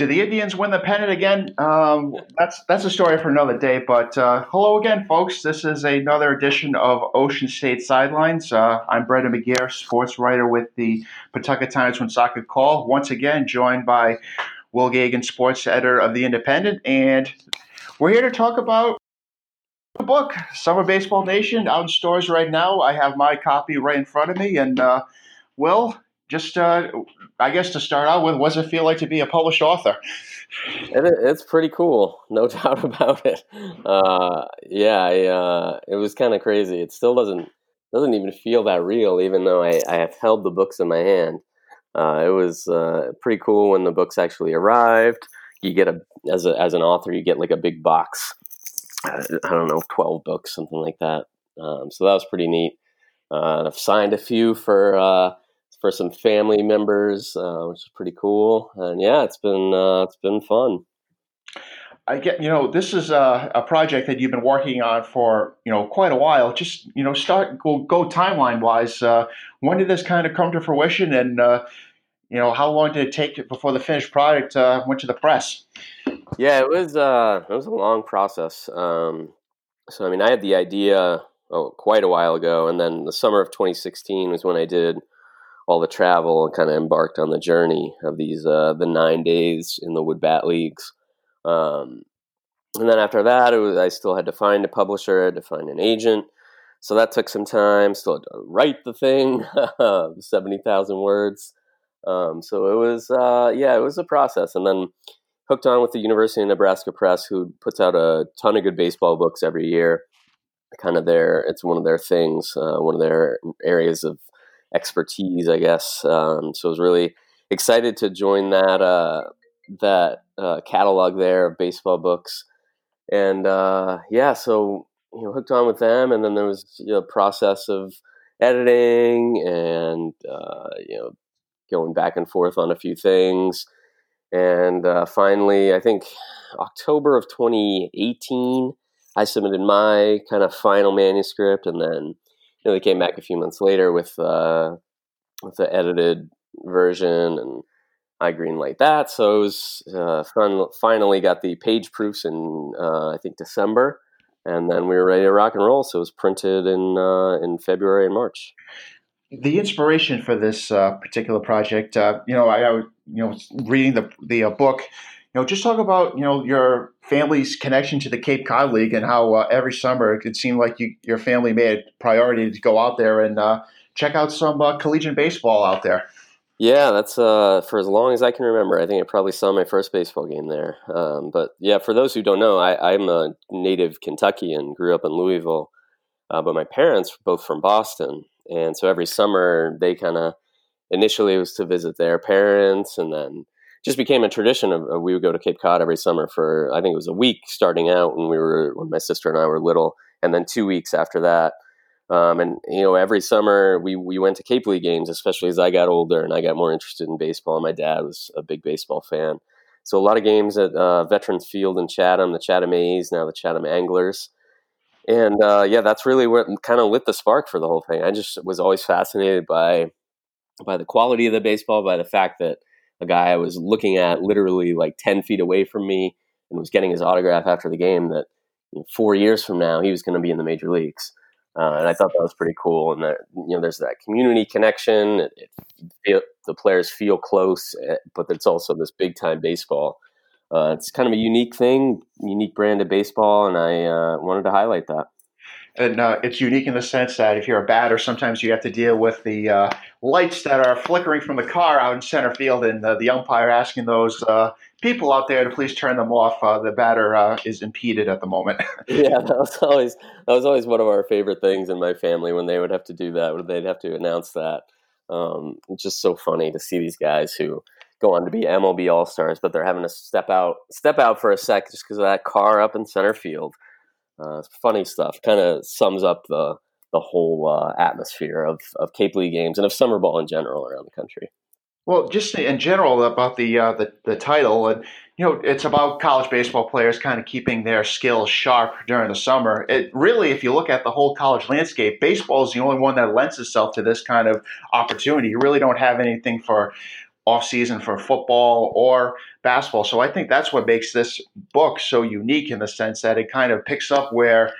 do the Indians win the pennant again? Um, that's that's a story for another day. But uh, hello again, folks. This is another edition of Ocean State Sidelines. Uh, I'm Brendan McGair, sports writer with the Pawtucket Times Woonsocket Call. Once again, joined by Will Geoghegan, sports editor of the Independent, and we're here to talk about the book, Summer Baseball Nation, out in stores right now. I have my copy right in front of me, and uh, Will, just uh, I guess to start out with, what does it feel like to be a published author? It, it's pretty cool, no doubt about it. Uh, yeah, I, uh, it was kind of crazy. It still doesn't doesn't even feel that real, even though I, I have held the books in my hand. Uh, it was uh, pretty cool when the books actually arrived. You get a as a as an author, you get like a big box. I don't know, twelve books, something like that. Um, so that was pretty neat. Uh, I've signed a few for for some family members, uh, which is pretty cool. And yeah, it's been uh, it's been fun. I get you know this is a, a, project that you've been working on for you know quite a while. Just you know start go, go timeline wise. Uh, when did this kind of come to fruition, and uh, you know how long did it take before the finished product uh, went to the press? Yeah, it was uh, it was a long process. Um, so I mean, I had the idea oh, quite a while ago, and then the summer of 2016 was when I did all the travel and kind of embarked on the journey of these uh, the nine days in the wood bat leagues. Um, and then after that, was, I still had to find a publisher, I had to find an agent. So that took some time. Still had to write the thing, seventy thousand words. Um, so it was, uh, yeah, it was a process. And then hooked on with the University of Nebraska Press, who puts out a ton of good baseball books every year. Kind of their, it's one of their things, uh, one of their areas of expertise, I guess. Um, so I was really excited to join that uh, that uh, catalog there of baseball books, and uh, yeah, so you know hooked on with them, and then there was you know process of editing and uh, you know going back and forth on a few things, and uh, finally, I think October of 2018. I submitted my kind of final manuscript, and then you know, they came back a few months later with uh, with the edited version, and I greenlight that. So it was uh, fun. Finally, got the page proofs in uh, I think December, and then we were ready to rock and roll. So it was printed in uh, in February and March. The inspiration for this uh, particular project, uh, you know, I, I, was you know reading the the book you know, just talk about you know your family's connection to the Cape Cod League and how uh, every summer it seemed like you, your family made it a priority to go out there and uh, check out some uh, collegiate baseball out there. Yeah, that's uh, for as long as I can remember. I think I probably saw my first baseball game there. Um, but yeah, for those who don't know, I, am a native Kentuckian, grew up in Louisville, uh, but my parents were both from Boston, and so every summer they kind of initially was to visit their parents, and then just became a tradition of, we would go to Cape Cod every summer for I think it was a week starting out when we were when my sister and I were little, and then two weeks after that. Um, and you know, every summer we we went to Cape League games, especially as I got older and I got more interested in baseball. And my dad was a big baseball fan, so a lot of games at uh, Veterans Field in Chatham, the Chatham A's, now the Chatham Anglers. And uh, yeah, that's really what kind of lit the spark for the whole thing. I just was always fascinated by by the quality of the baseball, by the fact that a guy I was looking at literally like 10 feet away from me and was getting his autograph after the game that you know, four years from now he was going to be in the major leagues. Uh, and I thought that was pretty cool. And that you know, there's that community connection. It, it, the players feel close, eh, but it's also this big time baseball. Uh, it's kind of a unique thing, unique brand of baseball, and I uh, wanted to highlight that and uh, it's unique in the sense that if you're a batter, sometimes you have to deal with the uh, lights that are flickering from the car out in center field, and uh, the umpire asking those uh, people out there to please turn them off. Uh, the batter uh, is impeded at the moment. yeah, that was always that was always one of our favorite things in my family when they would have to do that. When they'd have to announce that. Um, it's just so funny to see these guys who go on to be MLB All Stars, but they're having to step out step out for a sec just because of that car up in center field. Uh, funny stuff. Kind of sums up the the whole uh, atmosphere of, of Cape League games and of summer ball in general around the country. Well, just in general about the uh, the, the title, and you know, it's about college baseball players kind of keeping their skills sharp during the summer. It really, if you look at the whole college landscape, baseball is the only one that lends itself to this kind of opportunity. You really don't have anything for off season for football or basketball. So I think that's what makes this book so unique in the sense that it kind of picks up where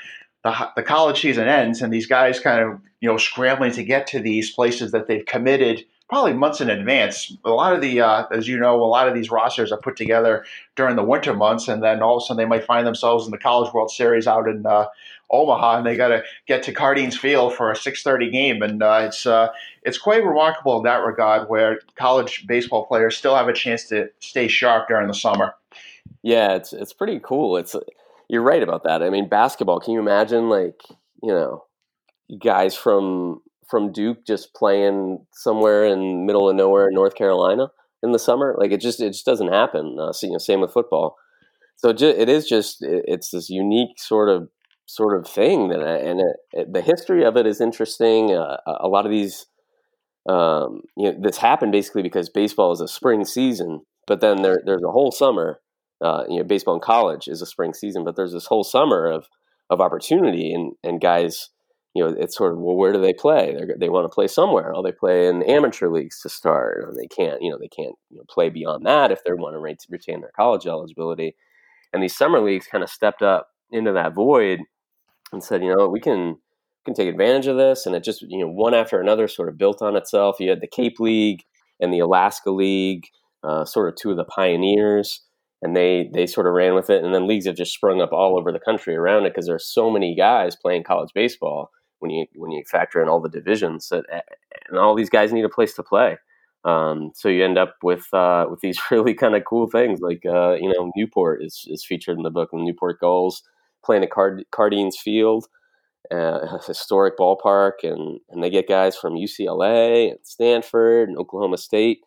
the, the college season ends and these guys kind of you know scrambling to get to these places that they've committed probably months in advance. A lot of the, uh, as you know, a lot of these rosters are put together during the winter months, and then all of a sudden they might find themselves in the College World Series out in uh, Omaha, and they got to get to Cardines Field for a 6:30 game, and uh, it's uh, it's quite remarkable in that regard, where college baseball players still have a chance to stay sharp during the summer. Yeah, it's it's pretty cool. It's you're right about that. I mean, basketball. Can you imagine, like you know, guys from from Duke just playing somewhere in middle of nowhere in North Carolina in the summer. Like it just it just doesn't happen. Uh, so, you know, same with football. So it is just it's this unique sort of sort of thing that and it, it, the history of it is interesting. Uh, a lot of these um, you know this happened basically because baseball is a spring season, but then there, there's a whole summer. Uh, you know, baseball in college is a spring season, but there's this whole summer of of opportunity and and guys you know, it's sort of well, where do they play? They're, they want to play somewhere. Oh, they play in amateur leagues to start, and they can't, you know, they can't you know, play beyond that if they want to retain their college eligibility. And these summer leagues kind of stepped up into that void and said, you know, we can can take advantage of this, and it just you know one after another sort of built on itself. You had the Cape League and the Alaska League, uh, sort of two of the pioneers and they they sort of ran with it and then leagues have just sprung up all over the country around it because there's so many guys playing college baseball when you when you factor in all the divisions that and all these guys need a place to play. Um, so you end up with uh, with these really kind of cool things like uh, you know Newport is, is featured in the book. The Newport Gulls playing at Card- Cardines Field, uh, historic ballpark, and and they get guys from UCLA and Stanford and Oklahoma State,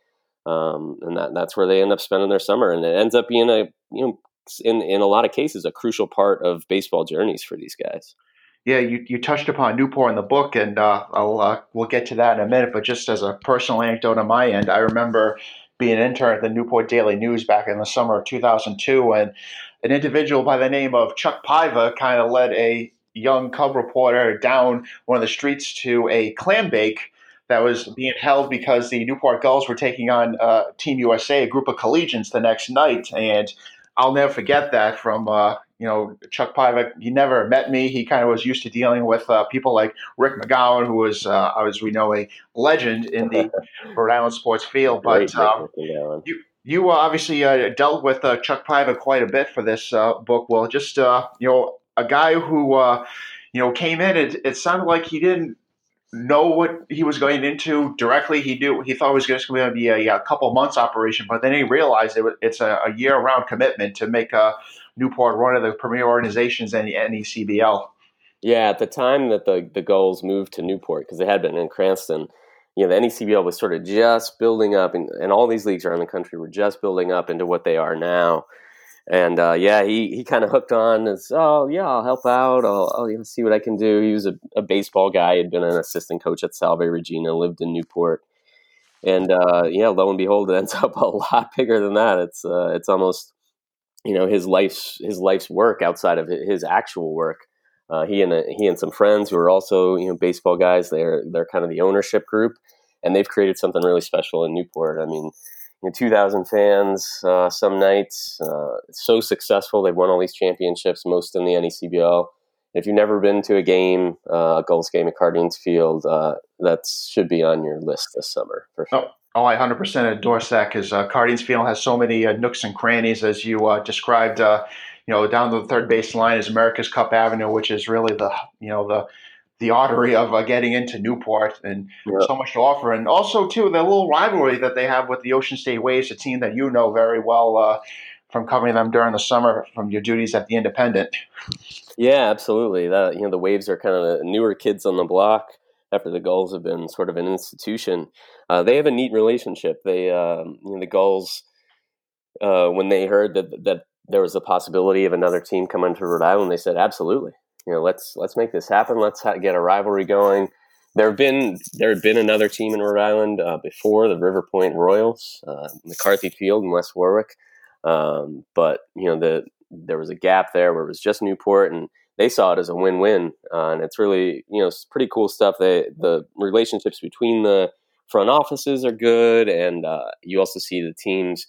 um, and that that's where they end up spending their summer, and it ends up being a you know in in a lot of cases a crucial part of baseball journeys for these guys yeah, you, you touched upon Newport in the book, and uh, I'll uh, we'll get to that in a minute. But just as a personal anecdote on my end, I remember being an intern at the Newport Daily News back in the summer of 2002, and an individual by the name of Chuck Paiva kind of led a young cub reporter down one of the streets to a clam bake that was being held because the Newport Gulls were taking on uh, Team USA, a group of collegians, the next night, and I'll never forget that from uh, you know, Chuck Paiva, he never met me. He kind of was used to dealing with uh, people like Rick McGowan, who was, uh, as we know, a legend in the Rhode Island sports field. But um, you, you obviously uh, dealt with uh, Chuck Paiva quite a bit for this uh, book. Well, just, uh, you know, a guy who, you know, came in, it, it sounded like he didn't know what he was going into directly. He knew he thought it was just going to be a, a couple months operation, but then he realized it, it's a, a year round commitment to make a Newport one of the premier organizations in the NECBL. Yeah, at the time that the the Gulls moved to Newport, because they had been in Cranston, you know, the NECBL was sort of just building up, and, and all these leagues around the country were just building up into what they are now. And uh, yeah, he, he kind of hooked on as, oh, yeah, I'll help out. I'll, I'll you know, see what I can do. He was a, a baseball guy. He'd been an assistant coach at Salve Regina, lived in Newport. And uh, yeah, lo and behold, it ends up a lot bigger than that. It's uh, it's almost you know his life's his life's work outside of his actual work. Uh, he and he and some friends who are also you know baseball guys. They're they're kind of the ownership group, and they've created something really special in Newport. I mean, you know, 2,000 fans uh, some nights. Uh, so successful. They've won all these championships, most in the NECBL. If you've never been to a game, uh, a Gulls game at Cardines Field, uh, that should be on your list this summer for sure. Oh Oh, I 100% endorse that because uh, Field has so many uh, nooks and crannies, as you uh, described. Uh, you know, down the third base line is America's Cup Avenue, which is really the you know the the artery of uh, getting into Newport, and yeah. so much to offer. And also, too, the little rivalry that they have with the Ocean State Waves, a team that you know very well uh, from covering them during the summer from your duties at the Independent. Yeah, absolutely. That you know, the Waves are kind of the newer kids on the block after the Gulls have been sort of an institution. Uh, they have a neat relationship. They, um, you know, the Gulls, uh, when they heard that that there was a possibility of another team coming to Rhode Island, they said, "Absolutely, you know, let's let's make this happen. Let's ha- get a rivalry going." There have been there had been another team in Rhode Island uh, before, the River Point Royals, uh, McCarthy Field in West Warwick, um, but you know the there was a gap there where it was just Newport and they saw it as a win-win, uh, and it's really you know it's pretty cool stuff. They the relationships between the front offices are good, and uh, you also see the teams.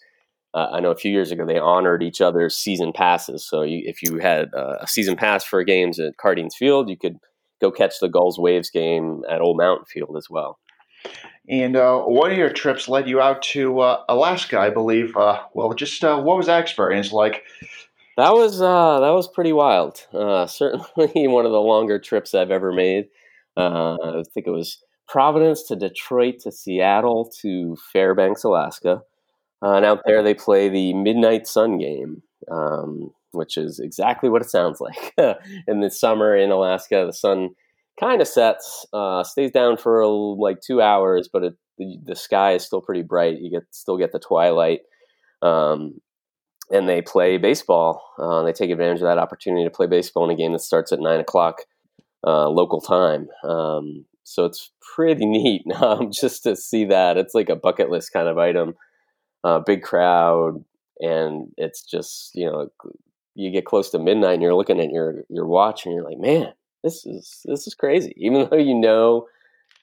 Uh, I know a few years ago they honored each other's season passes. So you, if you had uh, a season pass for games at Cardines Field, you could go catch the Gulls Waves game at Old Mountain Field as well. And uh, one of your trips led you out to uh, Alaska, I believe. Uh, well, just uh, what was that experience like? That was uh, that was pretty wild. Uh, certainly one of the longer trips I've ever made. I think it was Providence to Detroit to Seattle to Fairbanks, Alaska. and out there, they play the Midnight Sun game, um, which is exactly what it sounds like. in the summer in Alaska, the sun kind of sets, uh, stays down for like two hours, but it, the, the, sky is still pretty bright. You get still get the twilight, um, and they play baseball. Uh, they take advantage of that opportunity to play baseball in a game that starts at nine o'clock uh, local time. Um, so it's pretty neat um, just to see that. It's like a bucket list kind of item. Uh, big crowd, and it's just you know you get close to midnight and you're looking at your your watch and you're like, man, this is this is crazy. Even though you know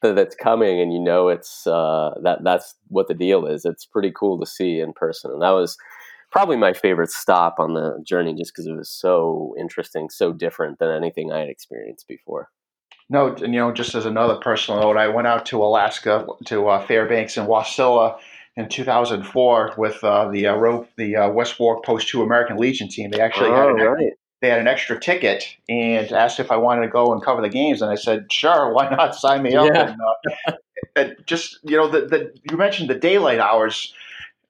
that it's coming and you know it's uh, that that's what the deal is. It's pretty cool to see in person, and that was probably my favorite stop on the journey, just because it was so interesting, so different than anything I had experienced before. No, and you know, just as another personal note, I went out to Alaska to uh, Fairbanks and Wasilla in 2004 with uh, the uh, the uh, West Warwick Post Two American Legion team. They actually oh, had an, right they had an extra ticket and asked if I wanted to go and cover the games, and I said, "Sure, why not? Sign me up." Yeah. And, uh, and just you know, the, the you mentioned the daylight hours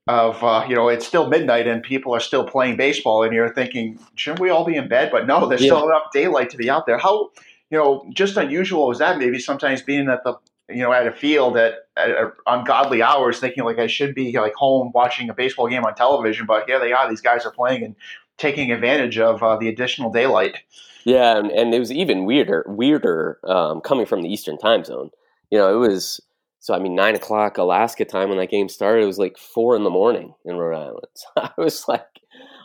of uh, you know it's still midnight and people are still playing baseball, and you're thinking, shouldn't we all be in bed? But no, there's yeah. still enough daylight to be out there. How you know, just unusual was that? Maybe sometimes being at the you know at a field at, at ungodly hours, thinking like I should be like home watching a baseball game on television, but here they are. These guys are playing and taking advantage of uh, the additional daylight. Yeah, and, and, it was even weirder, weirder um, coming from the Eastern Time Zone. You know, it was so. I mean, nine o'clock Alaska time when that game started. It was like four in the morning in Rhode Island. I was like,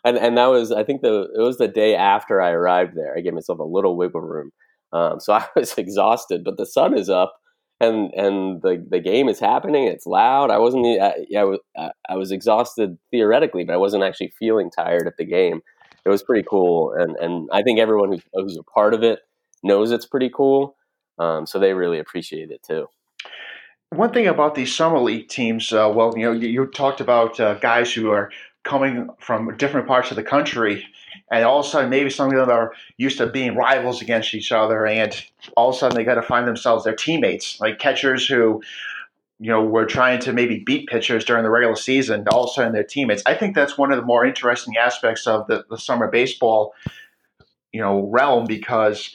and and that was I think the it was the day after I arrived there. I gave myself a little wiggle room. Um, so I was exhausted, but the sun is up and and the the game is happening. It's loud. I wasn't. I, I, was, I was exhausted theoretically, but I wasn't actually feeling tired at the game. It was pretty cool, and and I think everyone who's, who's a part of it knows it's pretty cool. Um, so they really appreciate it too. One thing about these summer league teams, uh, well, you know, you, you talked about uh, guys who are coming from different parts of the country and all of a sudden maybe some of them are used to being rivals against each other and all of a sudden they got to find themselves their teammates like catchers who you know were trying to maybe beat pitchers during the regular season all of a sudden their teammates. I think that's one of the more interesting aspects of the, the summer baseball you know realm because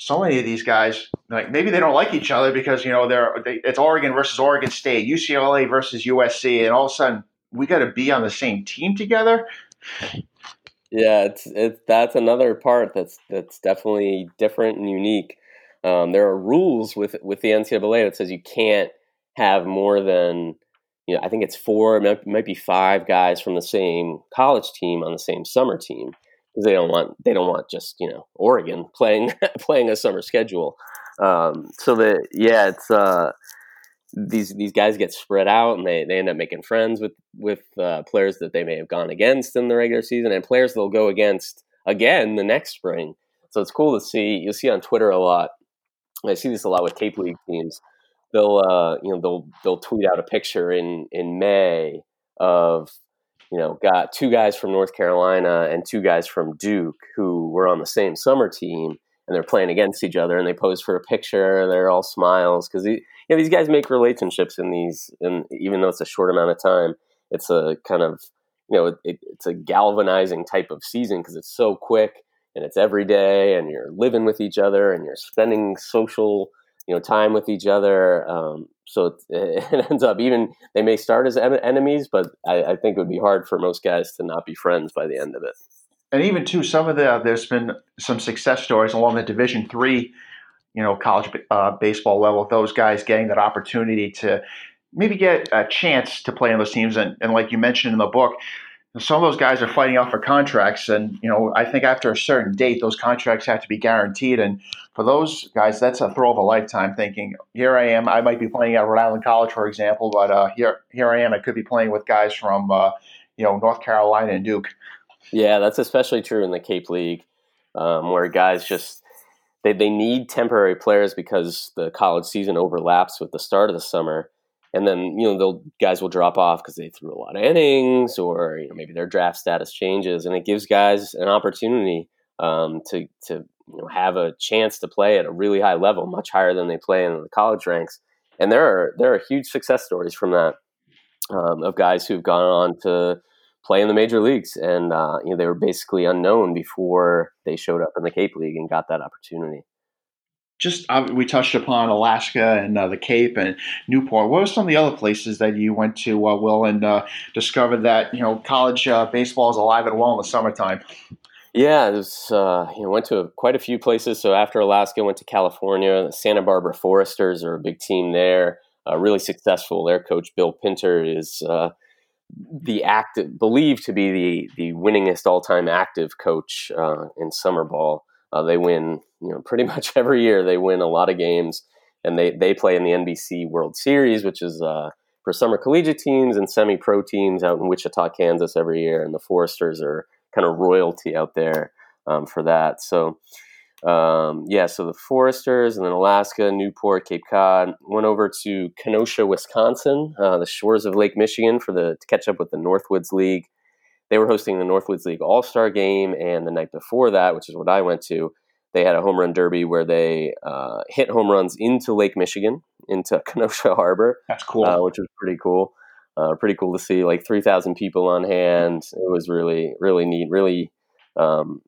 so many of these guys like maybe they don't like each other because you know they're they, it's oregon versus oregon state ucla versus usc and all of a sudden we got to be on the same team together yeah, it's it's that's another part that's that's definitely different and unique. Um, there are rules with with the NCAA that says you can't have more than you know. I think it's four, it might, might be five guys from the same college team on the same summer team they don't want they don't want just you know Oregon playing playing a summer schedule. Um, so that yeah, it's uh, these these guys get spread out and they, they end up making friends with with uh, players that they may have gone against in the regular season and players they'll go against again the next spring. So it's cool to see. You'll see on Twitter a lot. I see this a lot with Cape League teams. They'll uh, you know they'll they'll tweet out a picture in in May of you know got two guys from North Carolina and two guys from Duke who were on the same summer team and they're playing against each other and they pose for a picture. and They're all smiles because you know, these guys make relationships in these, and even though it's a short amount of time, it's a kind of you know it, it's a galvanizing type of season because it's so quick and it's every day and you're living with each other and you're spending social you know time with each other um, so it, it, ends up even they may start as enemies but I, I, think it would be hard for most guys to not be friends by the end of it and even too, some of the there's been some success stories along the Division three, you know, college uh, baseball level. Those guys getting that opportunity to maybe get a chance to play on those teams, and, and like you mentioned in the book, some of those guys are fighting out for contracts, and you know I think after a certain date, those contracts have to be guaranteed. And for those guys, that's a throw of a lifetime. Thinking, here I am, I might be playing at Rhode Island College, for example, but uh, here here I am, I could be playing with guys from uh, you know North Carolina and Duke. Yeah, that's especially true in the Cape League, um, where guys just they they need temporary players because the college season overlaps with the start of the summer and then you know the guys will drop off because they threw a lot of innings or you know maybe their draft status changes. And it gives guys an opportunity um, to to you know have a chance to play at a really high level much higher than they play in the college ranks. And there are there are huge success stories from that um, of guys who've gone on to play in the major leagues. And uh, you know they were basically unknown before they showed up in the Cape League and got that opportunity just uh, we touched upon Alaska and uh, the Cape and Newport. What were some of the other places that you went to, uh, Will, and uh, discovered that you know college uh, baseball is alive and well in the summertime? Yeah, it was, uh, you know, went to a, quite a few places. So after Alaska, went to California. The Santa Barbara Foresters are a big team there, really successful. Their coach Bill Pintard is the active, believed to be the the winningest all time active coach in summer ball. Uh, they win, you know, pretty much every year. They win a lot of games, and they they play in the NBC World Series, which is uh, for summer collegiate teams and semi pro teams out in Wichita, Kansas, every year. And the Foresters are kind of royalty out there um, for that. So. Um, yeah, so the Foresters and then Alaska, Newport, Cape Cod. Went over to Kenosha, Wisconsin, uh, the shores of Lake Michigan for the to catch up with the Northwoods League they were hosting the Northwoods League All Star Game, and the night before that, which is what I went to, they had a home run derby where they uh, hit home runs into Lake Michigan, into Kenosha Harbor. That's cool, uh, which was pretty cool. Uh, pretty cool to see, like three thousand people on hand. It was really, really neat. Really, um,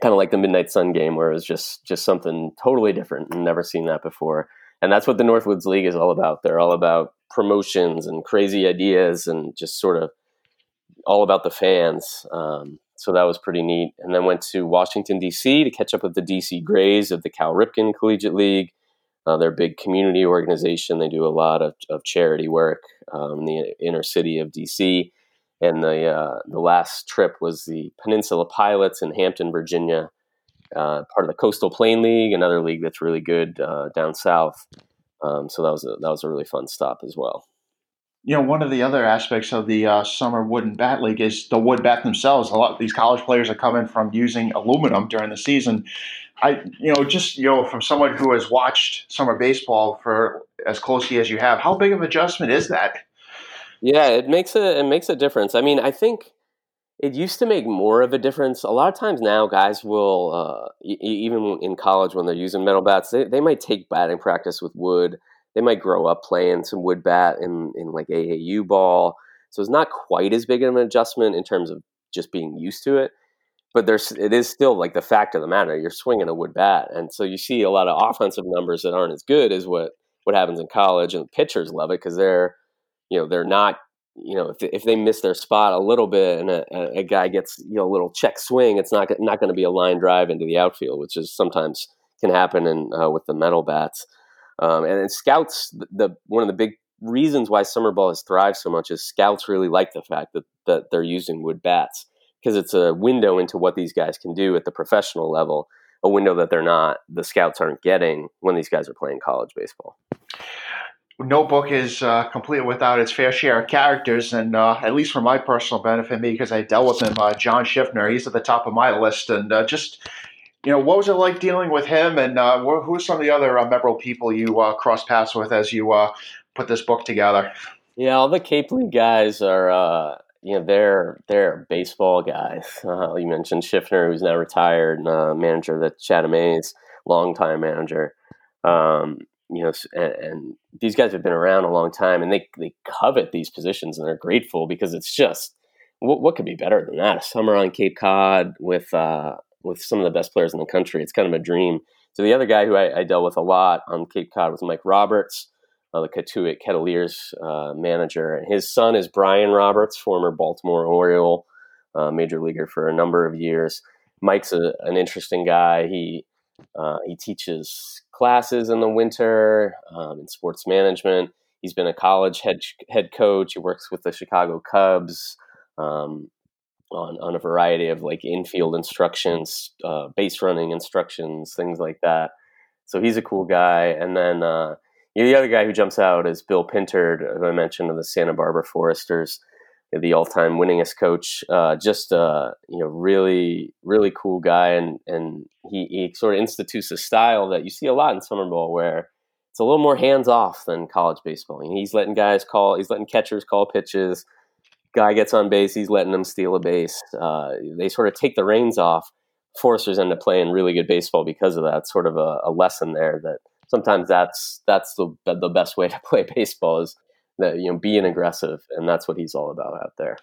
kind of like the Midnight Sun game, where it was just just something totally different and never seen that before. And that's what the Northwoods League is all about. They're all about promotions and crazy ideas and just sort of all about the fans. Um, so that was pretty neat. And then went to Washington D.C. to catch up with the D.C. Grays of the Cal Ripken Collegiate League. Uh, they're a big community organization. They do a lot of, of charity work um, in the inner city of D.C. And the uh, the last trip was the Peninsula Pilots in Hampton, Virginia, uh, part of the Coastal Plain League, another league that's really good uh, down south. Um, so that was a, that was a really fun stop as well you know, one of the other aspects of the uh, summer wooden bat league is the wood bat themselves. A lot of these college players are coming from using aluminum during the season. I, you know, just you know, from someone who has watched summer baseball for as closely as you have, how big of adjustment is that? Yeah, it makes a it makes a difference. I mean, I think it used to make more of a difference. A lot of times now, guys will uh, e- even in college when they're using metal bats, they, they might take batting practice with wood they might grow up playing some wood bat in, in like AAU ball. So it's not quite as big of an adjustment in terms of just being used to it. But there's it is still like the fact of the matter. You're swinging a wood bat, and so you see a lot of offensive numbers that aren't as good as what what happens in college. And pitchers love it because they're you know they're not you know if if they miss their spot a little bit and a, a guy gets you know a little check swing, it's not not going to be a line drive into the outfield, which is sometimes can happen in uh, with the metal bats. Um, and, and scouts, the, the, one of the big reasons why summer ball has thrived so much is scouts really like the fact that that they're using wood bats because it's a window into what these guys can do at the professional level, a window that they're not the scouts aren't getting when these guys are playing college baseball. No book is uh, complete without its fair share of characters, and uh, at least for my personal benefit, me because I dealt with him, uh, John Schiffner, he's at the top of my list, and uh, just you know, what was it like dealing with him, and uh, who are some of the other uh, memorable people you uh, cross paths with as you uh, put this book together? Yeah, all the Cape League guys are, uh, you know, they're they're baseball guys. Uh, you mentioned Schiffner, who's now retired, manager of the Chatham A's, longtime manager. Um, you know, and, and, these guys have been around a long time, and they they covet these positions, and they're grateful because it's just what, what could be better than that? A summer on Cape Cod with uh, with some of the best players in the country. It's kind of a dream. So the other guy who I, I dealt with a lot on Cape Cod was Mike Roberts, uh, the Cotuit Kettleers uh, manager. And his son is Brian Roberts, former Baltimore Oriole uh, major leaguer for a number of years. Mike's a, an interesting guy. He uh, he teaches classes in the winter um, in sports management. He's been a college head head coach. He works with the Chicago Cubs. Um, on on a variety of like infield instructions, uh, base running instructions, things like that. So he's a cool guy. And then uh, the other guy who jumps out is Bill Pintard, who I mentioned of the Santa Barbara Foresters, the all-time winningest coach. Uh, just uh, you know, really, really cool guy, and and he, he sort of institutes a style that you see a lot in summer ball, where it's a little more hands off than college baseball. He's letting guys call, he's letting catchers call pitches. Guy gets on base, he's letting them steal a base. Uh, they sort of take the reins off. Foresters end up playing really good baseball because of that. sort of a, a lesson there that sometimes that's that's the the best way to play baseball is that you know being aggressive, and that's what he's all about out there.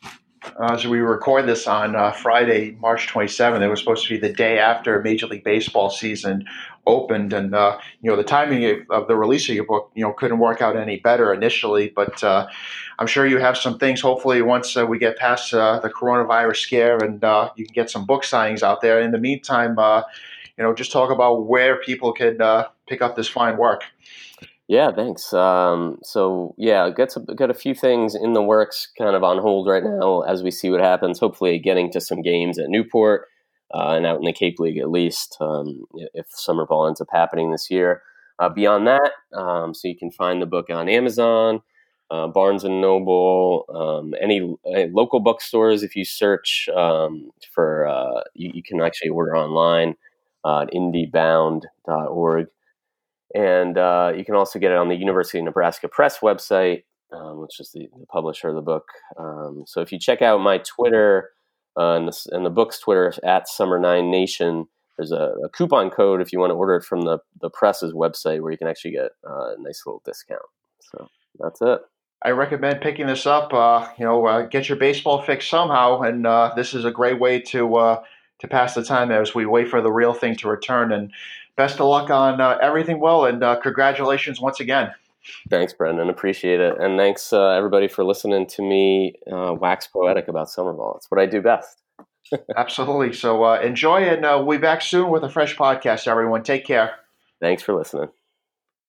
Uh, as we record this on uh, Friday, March 27th, it was supposed to be the day after Major League Baseball season opened, and uh, you know the timing of, of, the release of your book, you know, couldn't work out any better initially. But uh, I'm sure you have some things. Hopefully, once uh, we get past uh, the coronavirus scare, and you can get some book signings out there. In the meantime, you know, just talk about where people can pick up this fine work. Yeah, thanks. Um, so yeah, got got a few things in the works, kind of on hold right now as we see what happens. Hopefully, getting to some games at Newport uh, and out in the Cape League at least, um, if summer ball ends up happening this year. Uh, beyond that, um, so you can find the book on Amazon, uh, Barnes and Noble, um, any, any, local bookstores. If you search um, for, uh, you, you, can actually order online uh, indiebound.org. And uh, you can also get it on the University of Nebraska Press website, um, which is the, the, publisher of the book. Um, so if you check out my Twitter uh, and, the, and the book's Twitter at Summer Nine Nation, there's a, a, coupon code if you want to order it from the, the press's website where you can actually get uh, a nice little discount. So that's it. I recommend picking this up. Uh, you know, uh, get your baseball fix somehow, and uh, this is a great way to uh, to pass the time as we wait for the real thing to return. And best of luck on uh, everything well, and uh, congratulations once again. Thanks, Brendan. Appreciate it. And thanks, uh, everybody, for listening to me uh, wax poetic about summer ball. It's what I do best. Absolutely. So uh, enjoy, and uh, we'll be back soon with a fresh podcast, everyone. Take care. Thanks for listening.